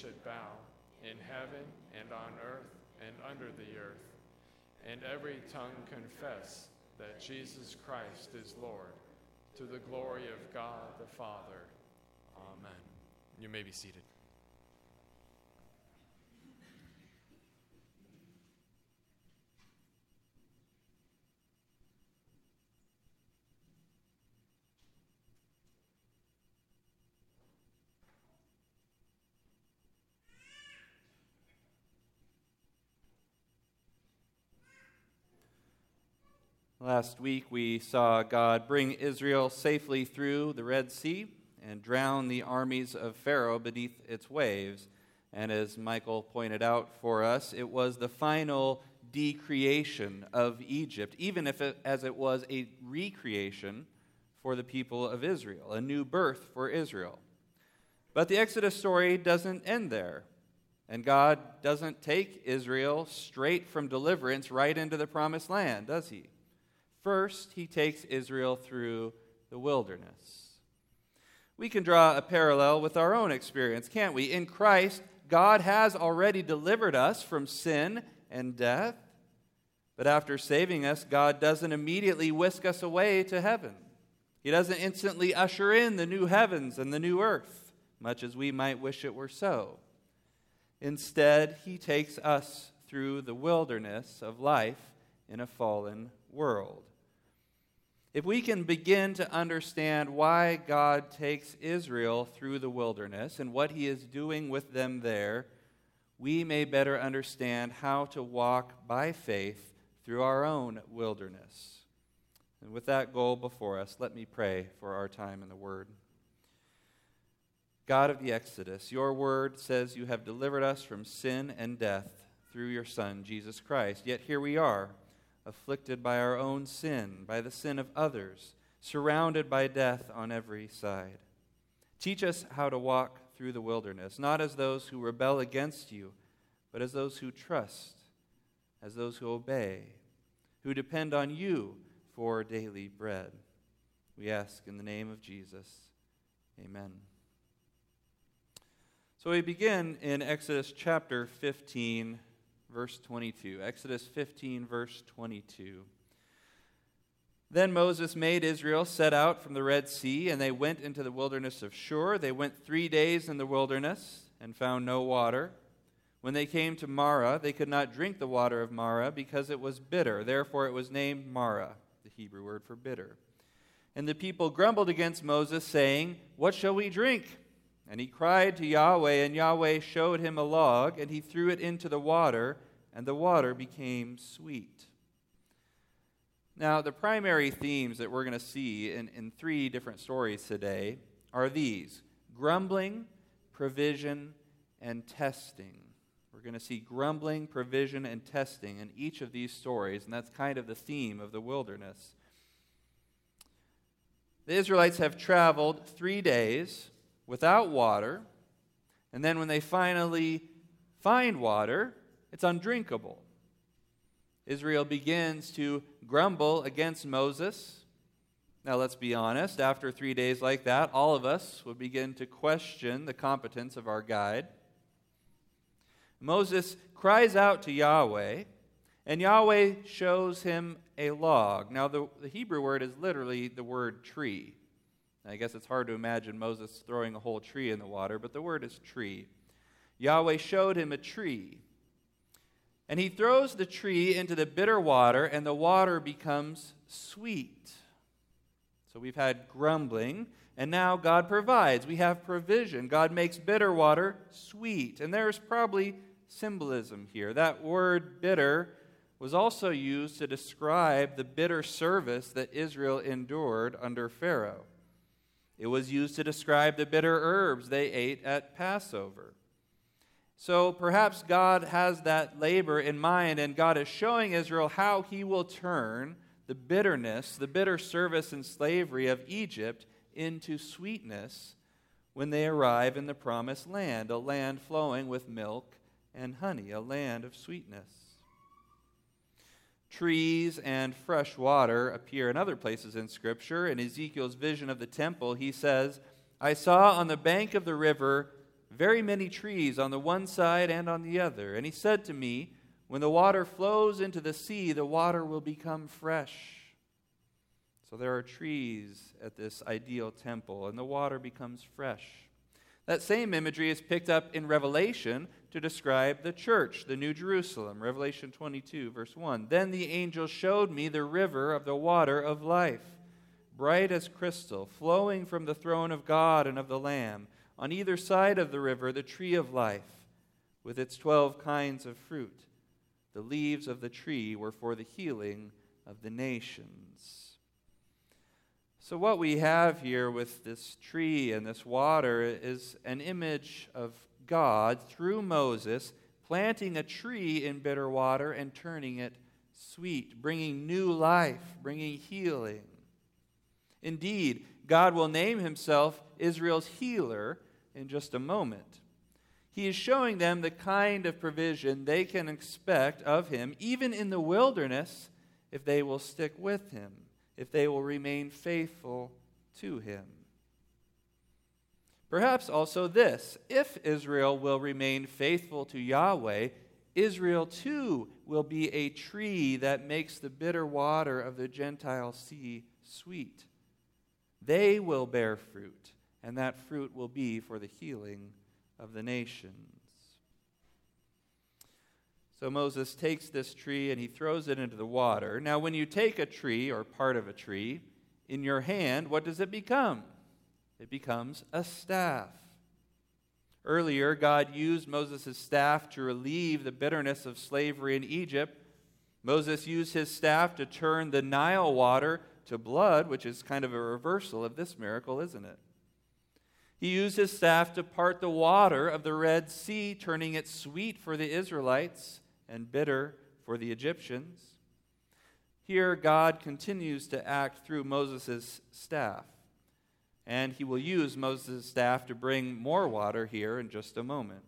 should bow in heaven and on earth and under the earth, and every tongue confess that Jesus Christ is Lord, to the glory of God the Father. Amen. You may be seated. Last week we saw God bring Israel safely through the Red Sea and drown the armies of Pharaoh beneath its waves. And as Michael pointed out for us, it was the final decreation of Egypt, even if it, as it was a recreation for the people of Israel, a new birth for Israel. But the Exodus story doesn't end there. And God doesn't take Israel straight from deliverance right into the promised land, does he? First, he takes Israel through the wilderness. We can draw a parallel with our own experience, can't we? In Christ, God has already delivered us from sin and death. But after saving us, God doesn't immediately whisk us away to heaven. He doesn't instantly usher in the new heavens and the new earth, much as we might wish it were so. Instead, He takes us through the wilderness of life in a fallen world. If we can begin to understand why God takes Israel through the wilderness and what he is doing with them there, we may better understand how to walk by faith through our own wilderness. And with that goal before us, let me pray for our time in the Word. God of the Exodus, your word says you have delivered us from sin and death through your Son, Jesus Christ. Yet here we are afflicted by our own sin, by the sin of others, surrounded by death on every side. Teach us how to walk through the wilderness, not as those who rebel against you, but as those who trust, as those who obey, who depend on you for daily bread. We ask in the name of Jesus. Amen. So we begin in Exodus chapter 15 verse 22. Exodus 15, verse 22. Then Moses made Israel set out from the Red Sea, and they went into the wilderness of Shur. They went three days in the wilderness and found no water. When they came to Marah, they could not drink the water of Marah because it was bitter. Therefore, it was named Marah, the Hebrew word for bitter. And the people grumbled against Moses, saying, What shall we drink? And he cried to Yahweh, and Yahweh showed him a log, and he threw it into the water, and the water became sweet. Now, the primary themes that we're going to see in, in three different stories today are these grumbling, provision, and testing. We're going to see grumbling, provision, and testing in each of these stories, and that's kind of the theme of the wilderness. The Israelites have traveled three days without water. And then when they finally find water, it's undrinkable. Israel begins to grumble against Moses. Now, let's be honest, after three days like that, all of us would begin to question the competence of our guide. Moses cries out to Yahweh, and Yahweh shows him a log. Now, the, the Hebrew word is literally the word tree. I guess it's hard to imagine Moses throwing a whole tree in the water, but the word is tree. Yahweh showed him a tree. And he throws the tree into the bitter water, and the water becomes sweet. So we've had grumbling, and now God provides. We have provision. God makes bitter water sweet. And there's probably symbolism here. That word bitter was also used to describe the bitter service that Israel endured under Pharaoh. It was used to describe the bitter herbs they ate at Passover. So perhaps God has that labor in mind, and God is showing Israel how he will turn the bitterness, the bitter service and slavery of Egypt into sweetness when they arrive in the promised land, a land flowing with milk and honey, a land of sweetness. Trees and fresh water appear in other places in Scripture. In Ezekiel's vision of the temple, he says, I saw on the bank of the river very many trees on the one side and on the other. And he said to me, When the water flows into the sea, the water will become fresh. So there are trees at this ideal temple, and the water becomes fresh. That same imagery is picked up in Revelation to describe the church, the New Jerusalem. Revelation 22, verse 1. Then the angel showed me the river of the water of life, bright as crystal, flowing from the throne of God and of the Lamb. On either side of the river, the tree of life, with its twelve kinds of fruit. The leaves of the tree were for the healing of the nations. So, what we have here with this tree and this water is an image of God through Moses planting a tree in bitter water and turning it sweet, bringing new life, bringing healing. Indeed, God will name himself Israel's healer in just a moment. He is showing them the kind of provision they can expect of him, even in the wilderness, if they will stick with him, if they will remain faithful to him. Perhaps also this if Israel will remain faithful to Yahweh, Israel too will be a tree that makes the bitter water of the Gentile sea sweet. They will bear fruit, and that fruit will be for the healing of the nations. So Moses takes this tree and he throws it into the water. Now, when you take a tree or part of a tree in your hand, what does it become? It becomes a staff. Earlier, God used Moses' staff to relieve the bitterness of slavery in Egypt. Moses used his staff to turn the Nile water to blood, which is kind of a reversal of this miracle, isn't it? He used his staff to part the water of the Red Sea, turning it sweet for the Israelites and bitter for the Egyptians. Here, God continues to act through Moses' staff and he will use Moses' staff to bring more water here in just a moment.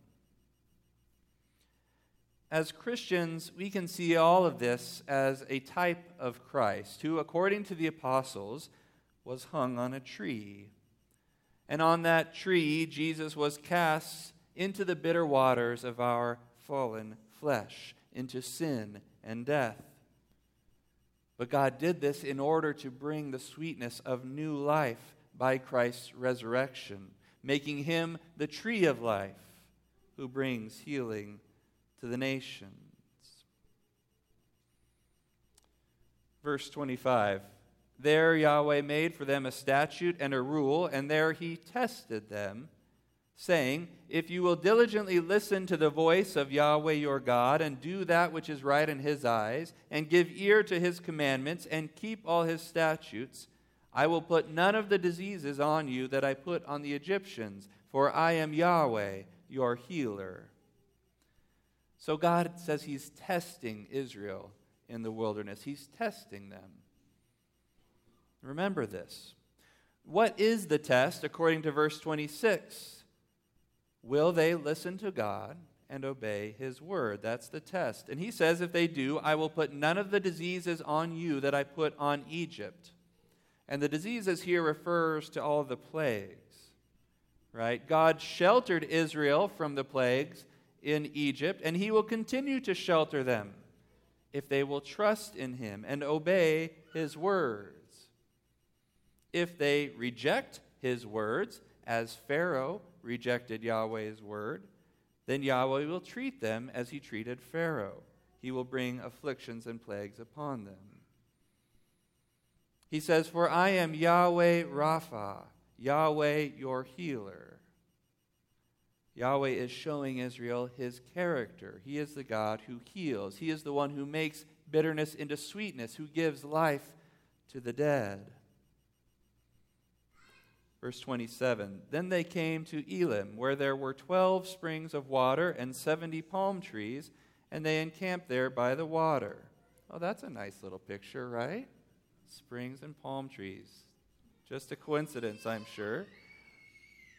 As Christians, we can see all of this as a type of Christ, who, according to the apostles, was hung on a tree. And on that tree, Jesus was cast into the bitter waters of our fallen flesh, into sin and death. But God did this in order to bring the sweetness of new life by Christ's resurrection, making him the tree of life who brings healing to the nations. Verse 25 There Yahweh made for them a statute and a rule, and there he tested them, saying, If you will diligently listen to the voice of Yahweh your God, and do that which is right in his eyes, and give ear to his commandments, and keep all his statutes, I will put none of the diseases on you that I put on the Egyptians, for I am Yahweh, your healer. So God says He's testing Israel in the wilderness, He's testing them. Remember this. What is the test according to verse 26? Will they listen to God and obey His word? That's the test. And He says, if they do, I will put none of the diseases on you that I put on Egypt. And the diseases here refers to all the plagues. Right? God sheltered Israel from the plagues in Egypt, and he will continue to shelter them if they will trust in him and obey his words. If they reject his words, as Pharaoh rejected Yahweh's word, then Yahweh will treat them as he treated Pharaoh. He will bring afflictions and plagues upon them. He says, For I am Yahweh Rapha, Yahweh your healer. Yahweh is showing Israel his character. He is the God who heals. He is the one who makes bitterness into sweetness, who gives life to the dead. Verse 27 Then they came to Elim, where there were twelve springs of water and seventy palm trees, and they encamped there by the water. Oh, that's a nice little picture, right? Springs and palm trees. Just a coincidence, I'm sure.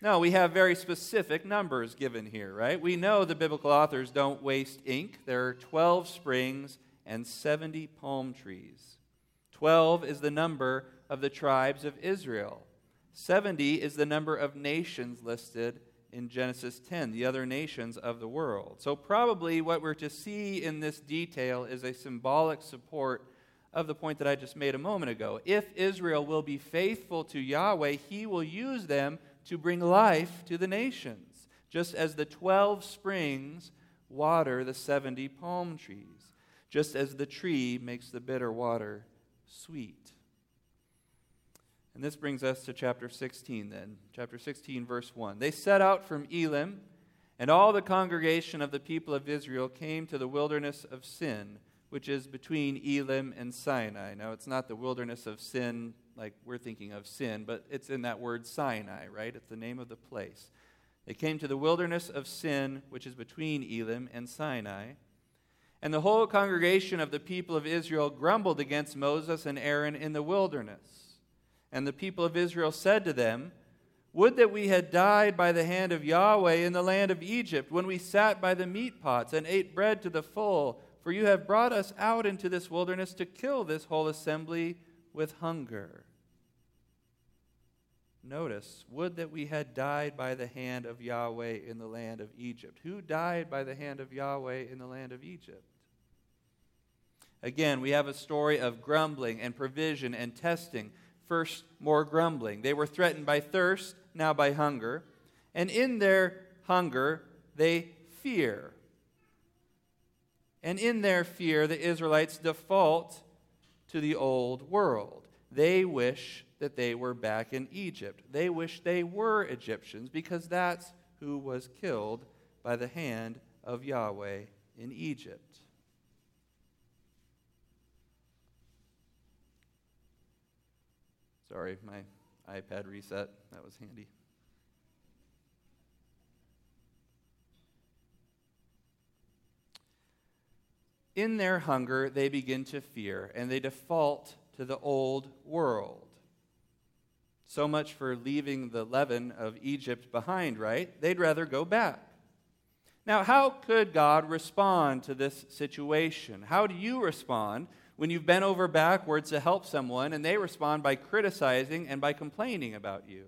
No, we have very specific numbers given here, right? We know the biblical authors don't waste ink. There are 12 springs and 70 palm trees. 12 is the number of the tribes of Israel. 70 is the number of nations listed in Genesis 10, the other nations of the world. So, probably what we're to see in this detail is a symbolic support of the point that I just made a moment ago. If Israel will be faithful to Yahweh, he will use them to bring life to the nations, just as the 12 springs water the 70 palm trees, just as the tree makes the bitter water sweet. And this brings us to chapter 16 then. Chapter 16, verse 1. They set out from Elim, and all the congregation of the people of Israel came to the wilderness of Sin, which is between Elim and Sinai. Now, it's not the wilderness of Sin like we're thinking of sin, but it's in that word Sinai, right? It's the name of the place. They came to the wilderness of Sin, which is between Elim and Sinai. And the whole congregation of the people of Israel grumbled against Moses and Aaron in the wilderness. And the people of Israel said to them, Would that we had died by the hand of Yahweh in the land of Egypt, when we sat by the meat pots and ate bread to the full. For you have brought us out into this wilderness to kill this whole assembly with hunger. Notice, would that we had died by the hand of Yahweh in the land of Egypt. Who died by the hand of Yahweh in the land of Egypt? Again, we have a story of grumbling and provision and testing First, more grumbling. They were threatened by thirst, now by hunger. And in their hunger, they fear. And in their fear, the Israelites default to the old world. They wish that they were back in Egypt. They wish they were Egyptians because that's who was killed by the hand of Yahweh in Egypt. Sorry, my iPad reset. That was handy. In their hunger, they begin to fear, and they default to the old world. So much for leaving the leaven of Egypt behind, right? They'd rather go back. Now, how could God respond to this situation? How do you respond when you've bent over backwards to help someone and they respond by criticizing and by complaining about you?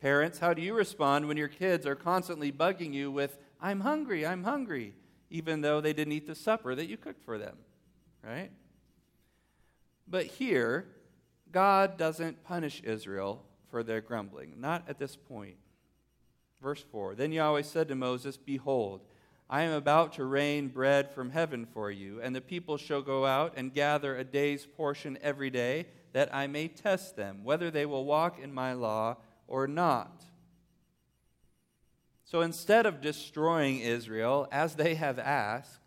Parents, how do you respond when your kids are constantly bugging you with, I'm hungry, I'm hungry, even though they didn't eat the supper that you cooked for them? Right? But here, God doesn't punish Israel for their grumbling, not at this point. Verse 4 Then Yahweh said to Moses, Behold, I am about to rain bread from heaven for you, and the people shall go out and gather a day's portion every day, that I may test them, whether they will walk in my law or not. So instead of destroying Israel, as they have asked,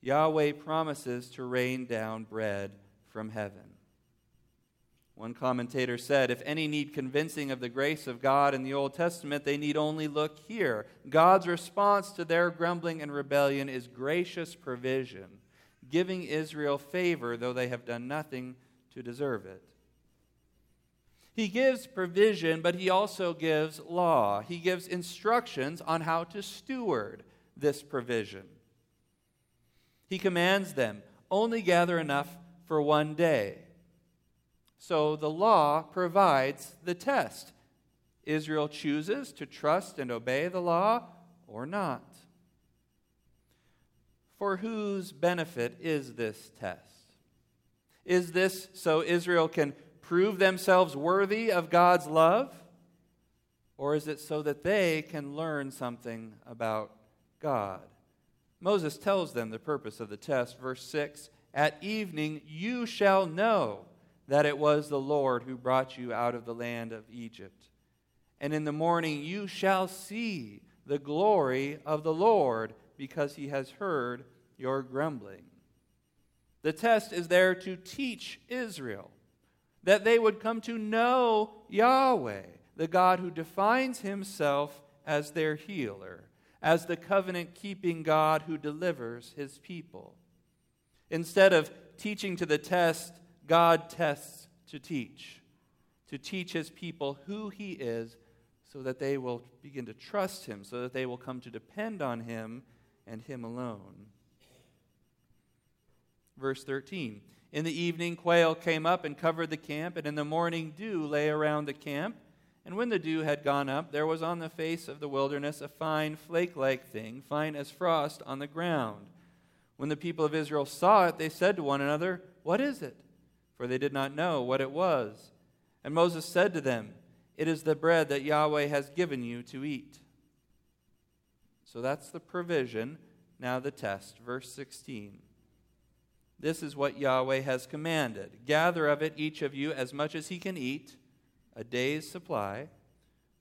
Yahweh promises to rain down bread from heaven. One commentator said if any need convincing of the grace of God in the Old Testament, they need only look here. God's response to their grumbling and rebellion is gracious provision, giving Israel favor, though they have done nothing to deserve it. He gives provision, but he also gives law. He gives instructions on how to steward this provision. He commands them only gather enough for one day. So the law provides the test. Israel chooses to trust and obey the law or not. For whose benefit is this test? Is this so Israel can prove themselves worthy of God's love? Or is it so that they can learn something about God? Moses tells them the purpose of the test. Verse 6 At evening you shall know that it was the Lord who brought you out of the land of Egypt. And in the morning you shall see the glory of the Lord, because he has heard your grumbling. The test is there to teach Israel that they would come to know Yahweh, the God who defines himself as their healer, as the covenant keeping God who delivers his people. Instead of teaching to the test God tests to teach, to teach his people who he is so that they will begin to trust him, so that they will come to depend on him and him alone. Verse 13 In the evening, quail came up and covered the camp, and in the morning, dew lay around the camp. And when the dew had gone up, there was on the face of the wilderness a fine flake like thing, fine as frost on the ground. When the people of Israel saw it, they said to one another, What is it? For they did not know what it was. And Moses said to them, It is the bread that Yahweh has given you to eat. So that's the provision. Now the test. Verse 16. This is what Yahweh has commanded Gather of it, each of you, as much as he can eat a day's supply.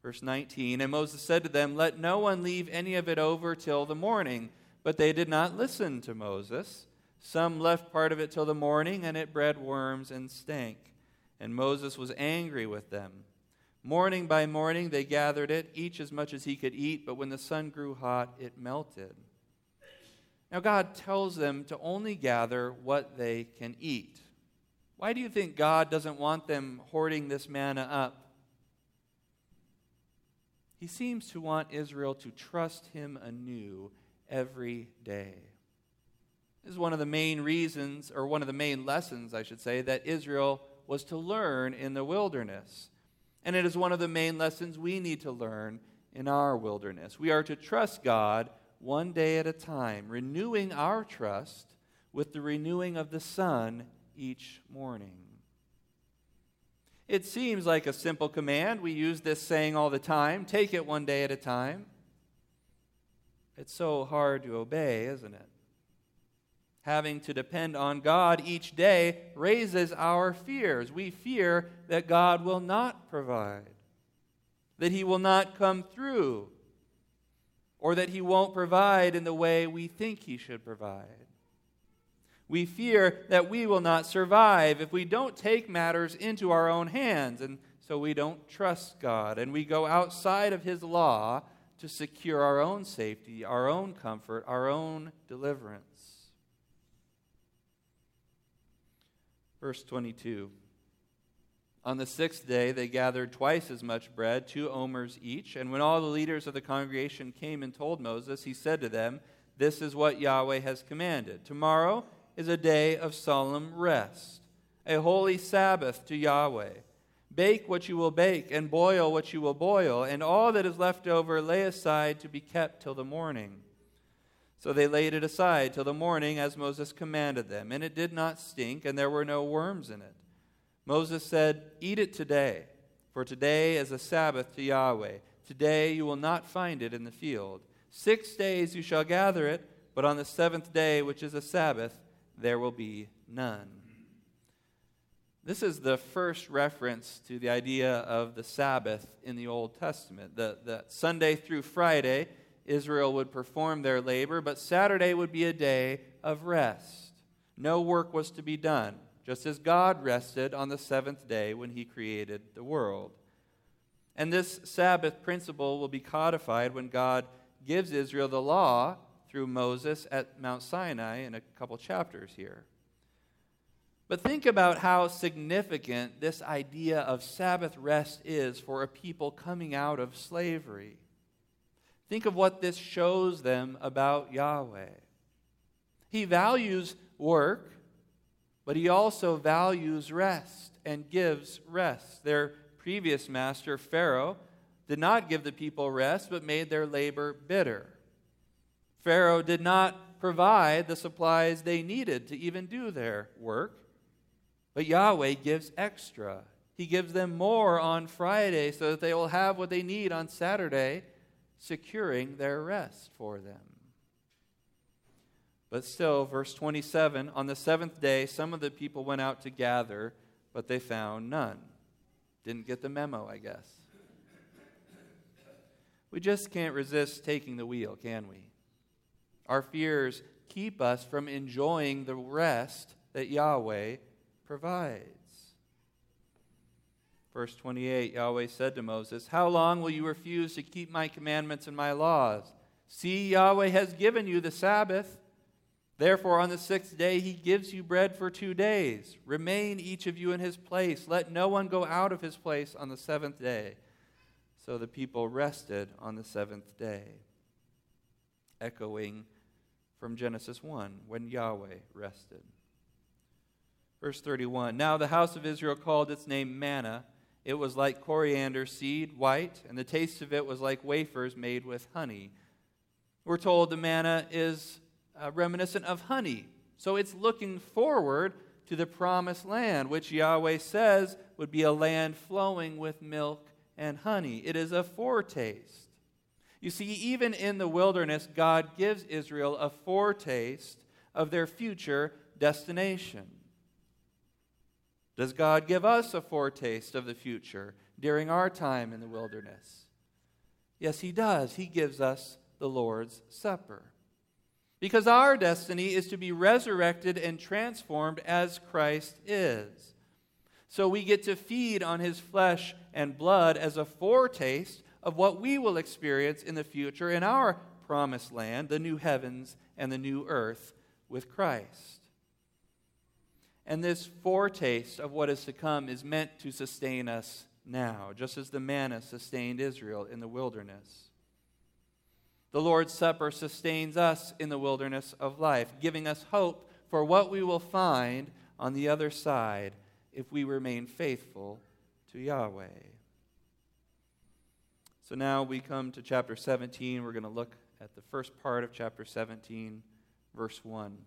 Verse 19 And Moses said to them, Let no one leave any of it over till the morning. But they did not listen to Moses. Some left part of it till the morning, and it bred worms and stank. And Moses was angry with them. Morning by morning they gathered it, each as much as he could eat, but when the sun grew hot, it melted. Now God tells them to only gather what they can eat. Why do you think God doesn't want them hoarding this manna up? He seems to want Israel to trust him anew every day. This is one of the main reasons, or one of the main lessons, I should say, that Israel was to learn in the wilderness. And it is one of the main lessons we need to learn in our wilderness. We are to trust God one day at a time, renewing our trust with the renewing of the sun each morning. It seems like a simple command. We use this saying all the time take it one day at a time. It's so hard to obey, isn't it? Having to depend on God each day raises our fears. We fear that God will not provide, that He will not come through, or that He won't provide in the way we think He should provide. We fear that we will not survive if we don't take matters into our own hands, and so we don't trust God, and we go outside of His law to secure our own safety, our own comfort, our own deliverance. Verse 22 On the sixth day, they gathered twice as much bread, two omers each. And when all the leaders of the congregation came and told Moses, he said to them, This is what Yahweh has commanded. Tomorrow, is a day of solemn rest, a holy Sabbath to Yahweh. Bake what you will bake, and boil what you will boil, and all that is left over lay aside to be kept till the morning. So they laid it aside till the morning, as Moses commanded them, and it did not stink, and there were no worms in it. Moses said, Eat it today, for today is a Sabbath to Yahweh. Today you will not find it in the field. Six days you shall gather it, but on the seventh day, which is a Sabbath, there will be none. This is the first reference to the idea of the Sabbath in the Old Testament. The, the Sunday through Friday, Israel would perform their labor, but Saturday would be a day of rest. No work was to be done, just as God rested on the seventh day when he created the world. And this Sabbath principle will be codified when God gives Israel the law through Moses at Mount Sinai in a couple chapters here. But think about how significant this idea of Sabbath rest is for a people coming out of slavery. Think of what this shows them about Yahweh. He values work, but he also values rest and gives rest. Their previous master, Pharaoh, did not give the people rest, but made their labor bitter. Pharaoh did not provide the supplies they needed to even do their work. But Yahweh gives extra. He gives them more on Friday so that they will have what they need on Saturday, securing their rest for them. But still, verse 27 on the seventh day, some of the people went out to gather, but they found none. Didn't get the memo, I guess. We just can't resist taking the wheel, can we? Our fears keep us from enjoying the rest that Yahweh provides. Verse 28 Yahweh said to Moses, How long will you refuse to keep my commandments and my laws? See, Yahweh has given you the Sabbath. Therefore, on the sixth day, he gives you bread for two days. Remain each of you in his place. Let no one go out of his place on the seventh day. So the people rested on the seventh day, echoing from Genesis 1 when Yahweh rested. Verse 31 Now the house of Israel called its name manna, It was like coriander seed, white, and the taste of it was like wafers made with honey. We're told the manna is uh, reminiscent of honey. So it's looking forward to the promised land, which Yahweh says would be a land flowing with milk and honey. It is a foretaste. You see, even in the wilderness, God gives Israel a foretaste of their future destination. Does God give us a foretaste of the future during our time in the wilderness? Yes, He does. He gives us the Lord's Supper. Because our destiny is to be resurrected and transformed as Christ is. So we get to feed on His flesh and blood as a foretaste of what we will experience in the future in our promised land, the new heavens and the new earth with Christ. And this foretaste of what is to come is meant to sustain us now, just as the manna sustained Israel in the wilderness. The Lord's Supper sustains us in the wilderness of life, giving us hope for what we will find on the other side if we remain faithful to Yahweh. So now we come to chapter 17. We're going to look at the first part of chapter 17, verse 1.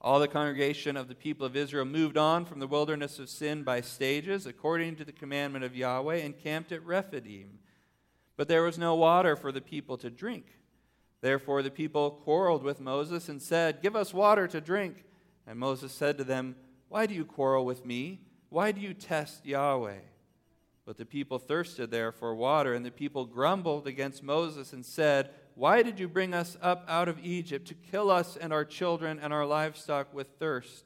All the congregation of the people of Israel moved on from the wilderness of sin by stages, according to the commandment of Yahweh, and camped at Rephidim. But there was no water for the people to drink. Therefore the people quarreled with Moses and said, Give us water to drink. And Moses said to them, Why do you quarrel with me? Why do you test Yahweh? But the people thirsted there for water, and the people grumbled against Moses and said, why did you bring us up out of Egypt to kill us and our children and our livestock with thirst?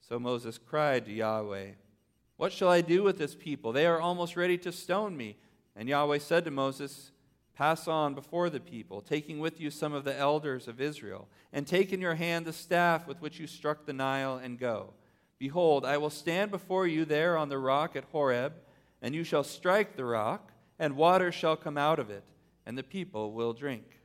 So Moses cried to Yahweh, What shall I do with this people? They are almost ready to stone me. And Yahweh said to Moses, Pass on before the people, taking with you some of the elders of Israel, and take in your hand the staff with which you struck the Nile, and go. Behold, I will stand before you there on the rock at Horeb, and you shall strike the rock, and water shall come out of it and the people will drink.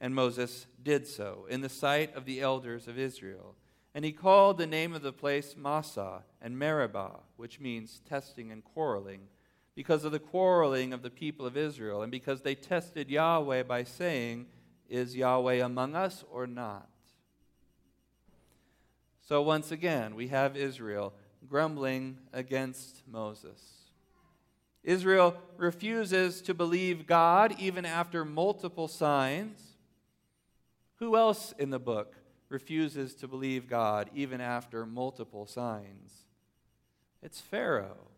And Moses did so in the sight of the elders of Israel. And he called the name of the place Massah and Meribah, which means testing and quarreling, because of the quarreling of the people of Israel, and because they tested Yahweh by saying, Is Yahweh among us or not? So once again, we have Israel grumbling against Moses. Israel refuses to believe God even after multiple signs. Who else in the book refuses to believe God even after multiple signs? It's Pharaoh.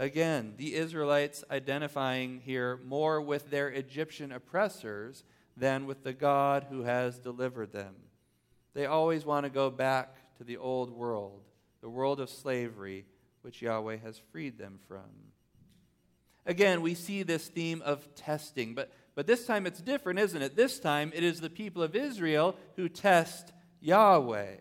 Again, the Israelites identifying here more with their Egyptian oppressors than with the God who has delivered them. They always want to go back to the old world, the world of slavery, which Yahweh has freed them from. Again, we see this theme of testing, but, but this time it's different, isn't it? This time it is the people of Israel who test Yahweh.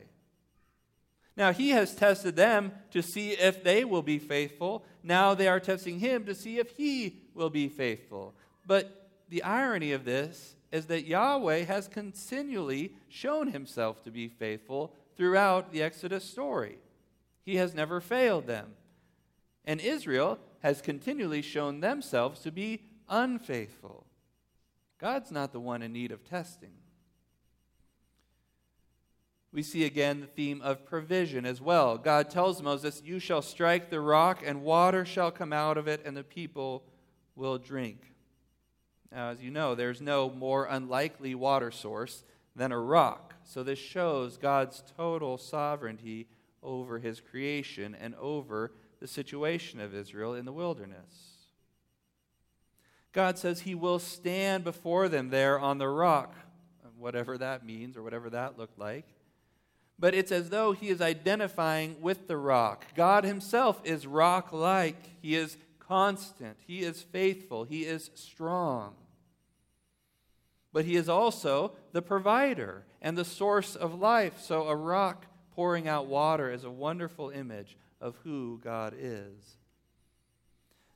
Now, he has tested them to see if they will be faithful. Now they are testing him to see if he will be faithful. But the irony of this is that Yahweh has continually shown himself to be faithful throughout the Exodus story. He has never failed them. And Israel has continually shown themselves to be unfaithful. God's not the one in need of testing. We see again the theme of provision as well. God tells Moses, You shall strike the rock, and water shall come out of it, and the people will drink. Now, as you know, there's no more unlikely water source than a rock. So this shows God's total sovereignty over his creation and over the situation of Israel in the wilderness. God says he will stand before them there on the rock, whatever that means or whatever that looked like. But it's as though he is identifying with the rock. God himself is rock like. He is constant. He is faithful. He is strong. But he is also the provider and the source of life. So a rock pouring out water is a wonderful image of who God is.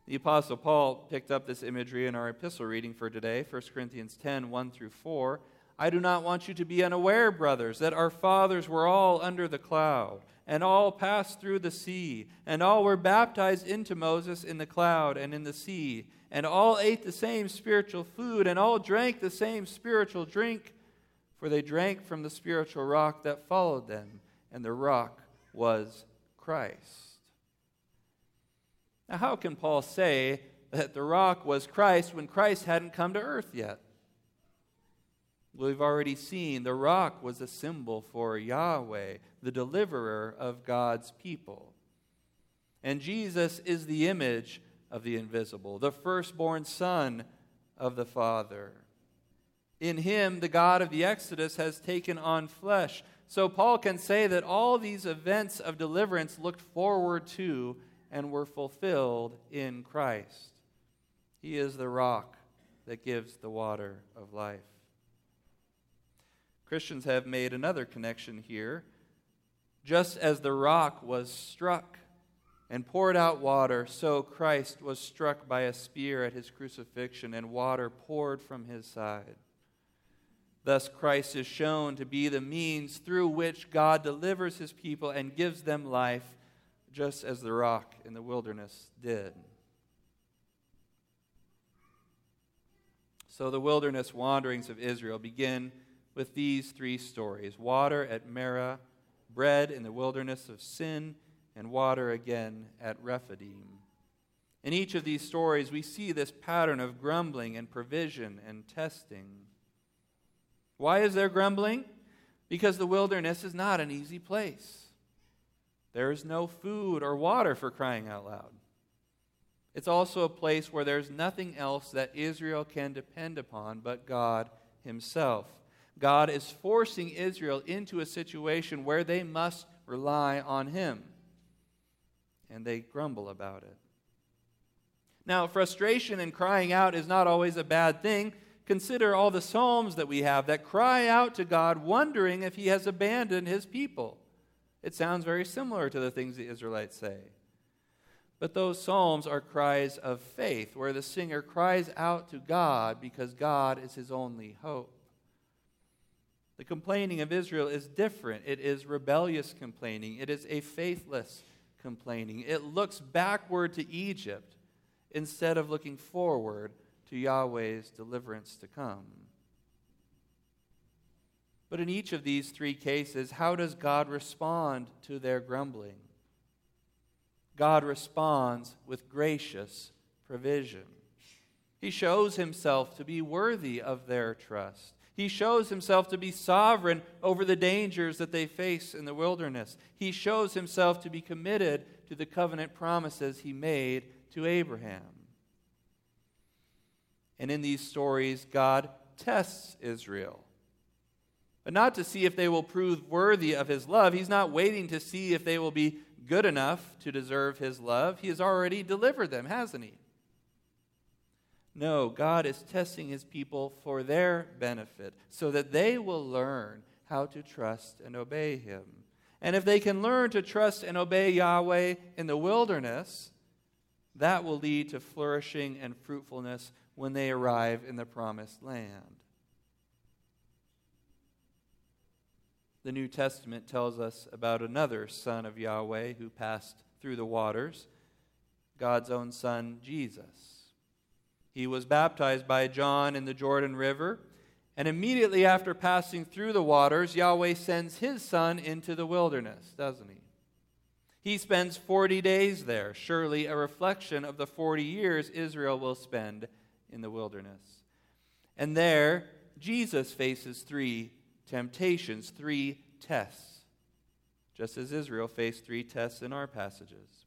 The Apostle Paul picked up this imagery in our epistle reading for today, 1 Corinthians 10 1 through 4. I do not want you to be unaware, brothers, that our fathers were all under the cloud, and all passed through the sea, and all were baptized into Moses in the cloud and in the sea, and all ate the same spiritual food, and all drank the same spiritual drink, for they drank from the spiritual rock that followed them, and the rock was Christ. Now, how can Paul say that the rock was Christ when Christ hadn't come to earth yet? We've already seen the rock was a symbol for Yahweh, the deliverer of God's people. And Jesus is the image of the invisible, the firstborn Son of the Father. In him, the God of the Exodus has taken on flesh. So Paul can say that all these events of deliverance looked forward to and were fulfilled in Christ. He is the rock that gives the water of life. Christians have made another connection here. Just as the rock was struck and poured out water, so Christ was struck by a spear at his crucifixion, and water poured from his side. Thus, Christ is shown to be the means through which God delivers his people and gives them life, just as the rock in the wilderness did. So, the wilderness wanderings of Israel begin with these three stories water at Marah, bread in the wilderness of sin, and water again at Rephidim. In each of these stories, we see this pattern of grumbling and provision and testing. Why is there grumbling? Because the wilderness is not an easy place. There is no food or water for crying out loud. It's also a place where there's nothing else that Israel can depend upon but God Himself. God is forcing Israel into a situation where they must rely on Him. And they grumble about it. Now, frustration and crying out is not always a bad thing. Consider all the Psalms that we have that cry out to God, wondering if He has abandoned His people. It sounds very similar to the things the Israelites say. But those Psalms are cries of faith, where the singer cries out to God because God is his only hope. The complaining of Israel is different. It is rebellious complaining, it is a faithless complaining. It looks backward to Egypt instead of looking forward to Yahweh's deliverance to come. But in each of these three cases, how does God respond to their grumbling? God responds with gracious provision. He shows himself to be worthy of their trust. He shows himself to be sovereign over the dangers that they face in the wilderness. He shows himself to be committed to the covenant promises he made to Abraham. And in these stories, God tests Israel. But not to see if they will prove worthy of his love. He's not waiting to see if they will be good enough to deserve his love. He has already delivered them, hasn't he? No, God is testing his people for their benefit so that they will learn how to trust and obey him. And if they can learn to trust and obey Yahweh in the wilderness, that will lead to flourishing and fruitfulness when they arrive in the promised land. The New Testament tells us about another son of Yahweh who passed through the waters, God's own son, Jesus. He was baptized by John in the Jordan River. And immediately after passing through the waters, Yahweh sends his son into the wilderness, doesn't he? He spends 40 days there, surely a reflection of the 40 years Israel will spend in the wilderness. And there, Jesus faces three temptations, three tests, just as Israel faced three tests in our passages.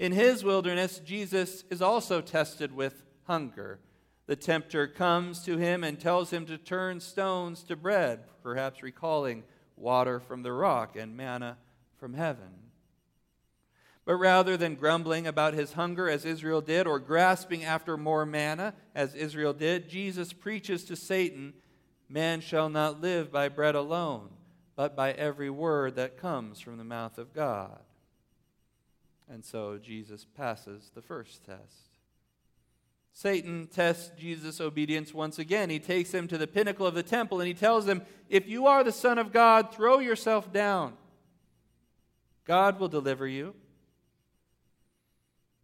In his wilderness, Jesus is also tested with hunger. The tempter comes to him and tells him to turn stones to bread, perhaps recalling water from the rock and manna from heaven. But rather than grumbling about his hunger as Israel did, or grasping after more manna as Israel did, Jesus preaches to Satan Man shall not live by bread alone, but by every word that comes from the mouth of God. And so Jesus passes the first test. Satan tests Jesus' obedience once again. He takes him to the pinnacle of the temple and he tells him, If you are the Son of God, throw yourself down. God will deliver you.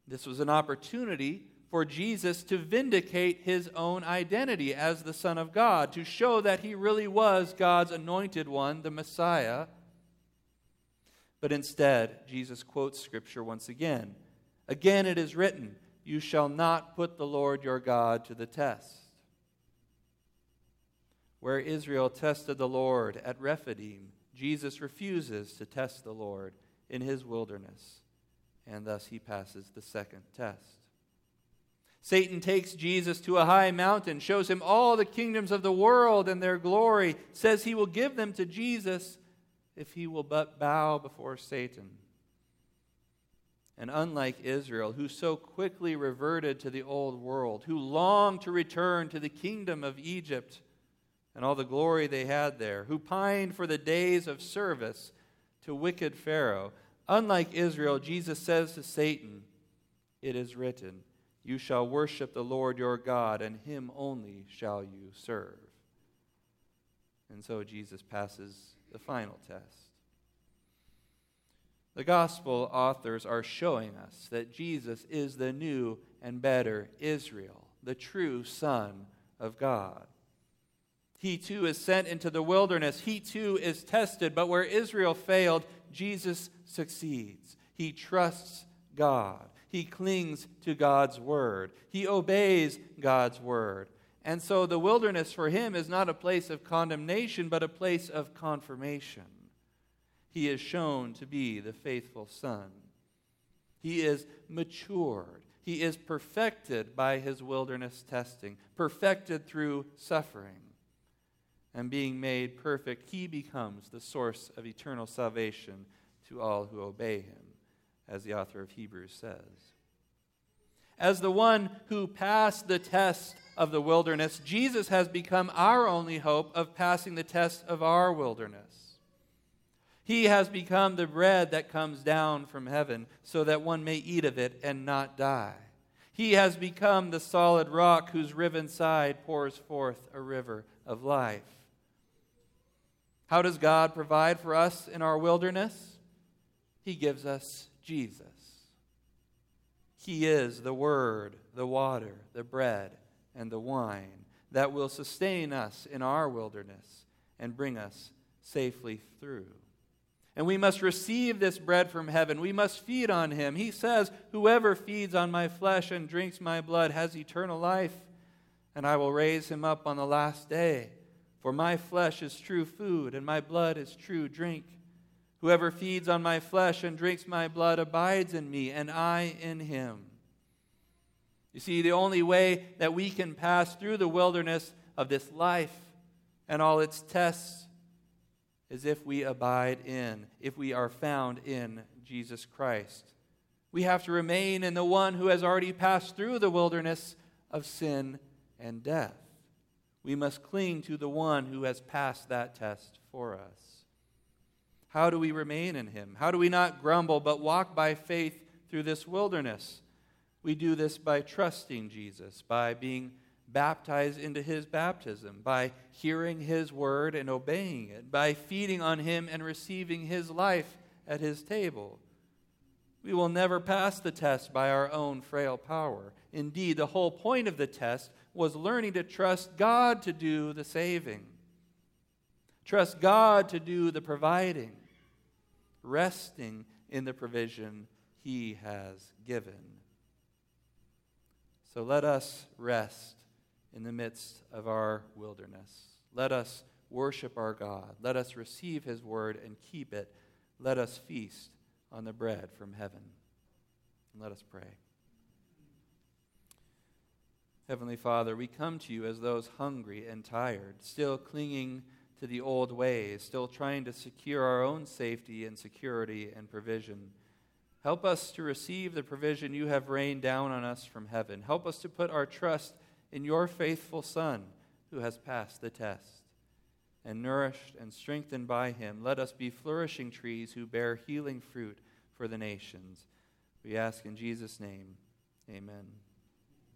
This was an opportunity for Jesus to vindicate his own identity as the Son of God, to show that he really was God's anointed one, the Messiah. But instead, Jesus quotes Scripture once again. Again, it is written, You shall not put the Lord your God to the test. Where Israel tested the Lord at Rephidim, Jesus refuses to test the Lord in his wilderness, and thus he passes the second test. Satan takes Jesus to a high mountain, shows him all the kingdoms of the world and their glory, says he will give them to Jesus if he will but bow before Satan. And unlike Israel, who so quickly reverted to the old world, who longed to return to the kingdom of Egypt and all the glory they had there, who pined for the days of service to wicked Pharaoh, unlike Israel, Jesus says to Satan, It is written, You shall worship the Lord your God, and him only shall you serve. And so Jesus passes the final test. The gospel authors are showing us that Jesus is the new and better Israel, the true Son of God. He too is sent into the wilderness. He too is tested. But where Israel failed, Jesus succeeds. He trusts God. He clings to God's word. He obeys God's word. And so the wilderness for him is not a place of condemnation, but a place of confirmation he is shown to be the faithful Son. He is matured. He is perfected by his wilderness testing, perfected through suffering. And being made perfect, he becomes the source of eternal salvation to all who obey him, as the author of Hebrews says. As the one who passed the test of the wilderness, Jesus has become our only hope of passing the test of our wilderness. He has become the bread that comes down from heaven so that one may eat of it and not die. He has become the solid rock whose riven side pours forth a river of life. How does God provide for us in our wilderness? He gives us Jesus. He is the Word, the water, the bread, and the wine that will sustain us in our wilderness and bring us safely through. And we must receive this bread from heaven. We must feed on him. He says, Whoever feeds on my flesh and drinks my blood has eternal life, and I will raise him up on the last day. For my flesh is true food, and my blood is true drink. Whoever feeds on my flesh and drinks my blood abides in me, and I in him. You see, the only way that we can pass through the wilderness of this life and all its tests is if we abide in, if we are found in Jesus Christ. We have to remain in the one who has already passed through the wilderness of sin and death. We must cling to the one who has passed that test for us. How do we remain in him? How do we not grumble but walk by faith through this wilderness? We do this by trusting Jesus, by being baptized into his baptism, by hearing his word and obeying it, by feeding on him and receiving his life at his table. We will never pass the test by our own frail power. Indeed, the whole point of the test was learning to trust God to do the saving, trust God to do the providing, resting in the provision he has given. So let us rest in the midst of our wilderness. Let us worship our God. Let us receive his word and keep it. Let us feast on the bread from heaven. And let us pray. Heavenly Father, we come to you as those hungry and tired, still clinging to the old ways, still trying to secure our own safety and security and provision. Help us to receive the provision you have rained down on us from heaven. Help us to put our trust in your faithful Son who has passed the test. And nourished and strengthened by him, let us be flourishing trees who bear healing fruit for the nations. We ask in Jesus' name, amen.